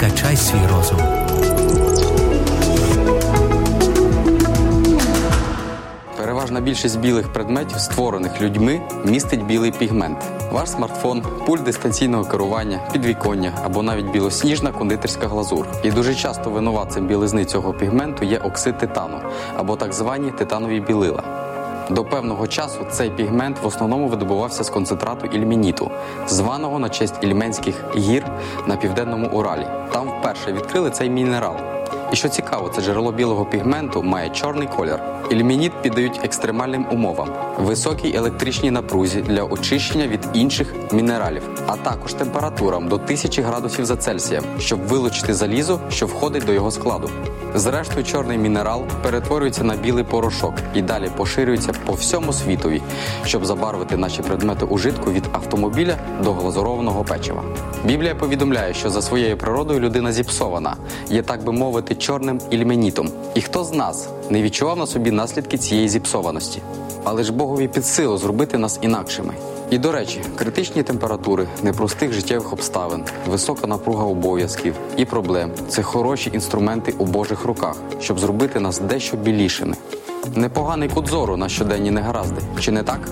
Підкачай свій розум. Переважна більшість білих предметів, створених людьми, містить білий пігмент. Ваш смартфон, пульт дистанційного керування, підвіконня або навіть білосніжна кондитерська глазур. І дуже часто винуватцем білизни цього пігменту є оксид титану або так звані титанові білила. До певного часу цей пігмент в основному видобувався з концентрату ільмініту, званого на честь ільменських гір на південному Уралі. Там вперше відкрили цей мінерал. І що цікаво, це джерело білого пігменту має чорний колір. Ільмініт піддають екстремальним умовам, високій електричній напрузі для очищення від інших мінералів, а також температурам до 1000 градусів за Цельсієм, щоб вилучити залізо, що входить до його складу. Зрештою, чорний мінерал перетворюється на білий порошок і далі поширюється по всьому світові, щоб забарвити наші предмети ужитку від автомобіля до глазурованого печива. Біблія повідомляє, що за своєю природою людина зіпсована, є так би мовити, чорним ільменітом. І хто з нас не відчував на собі наслідки цієї зіпсованості? Але ж Богові під силу зробити нас інакшими. І до речі, критичні температури, непростих життєвих обставин, висока напруга обов'язків і проблем це хороші інструменти у Божих руках, щоб зробити нас дещо білішими. Непоганий кут зору на щоденні негаразди, чи не так?